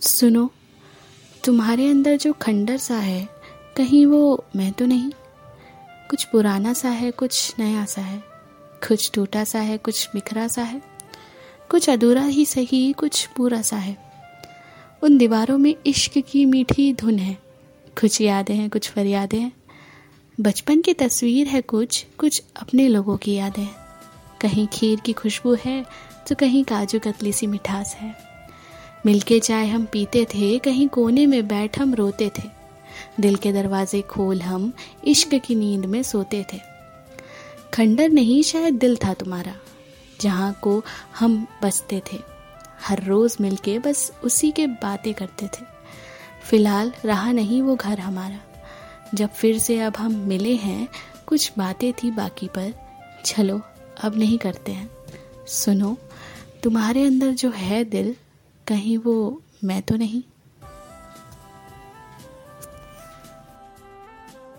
सुनो, तुम्हारे अंदर जो खंडर सा है, कहीं वो मैं तो नहीं। कुछ पुराना सा है, कुछ नया सा है। कुछ टूटा सा है, कुछ बिखरा सा है। कुछ अधूरा ही सही, कुछ पूरा सा है। उन दीवारों में इश्क की मीठी धुन है। कुछ यादें हैं, कुछ फरियादें हैं। बचपन की तस्वीर है कुछ कुछ अपने लोगों की यादें हैं। कहीं खीर की खुशबू है तो कहीं काजू कतली सी मिठास है। मिलके चाय हम पीते थे, कहीं कोने में बैठ हम रोते थे। दिल के दरवाजे खोल हम, इश्क की नींद में सोते थे। खंडर नहीं, शायद दिल था तुम्हारा, जहाँ को हम बसते थे। हर रोज़ मिलके बस उसी के बातें करते थे। फ़िलहाल रहा नहीं वो घर हमारा। जब फिर से अब हम मिले हैं, कुछ बातें थी बाकी पर। चलो, अब नहीं करते हैं। सुनो, तुम्हारे अंदर जो है दिल कहीं वो मैं तो नहीं।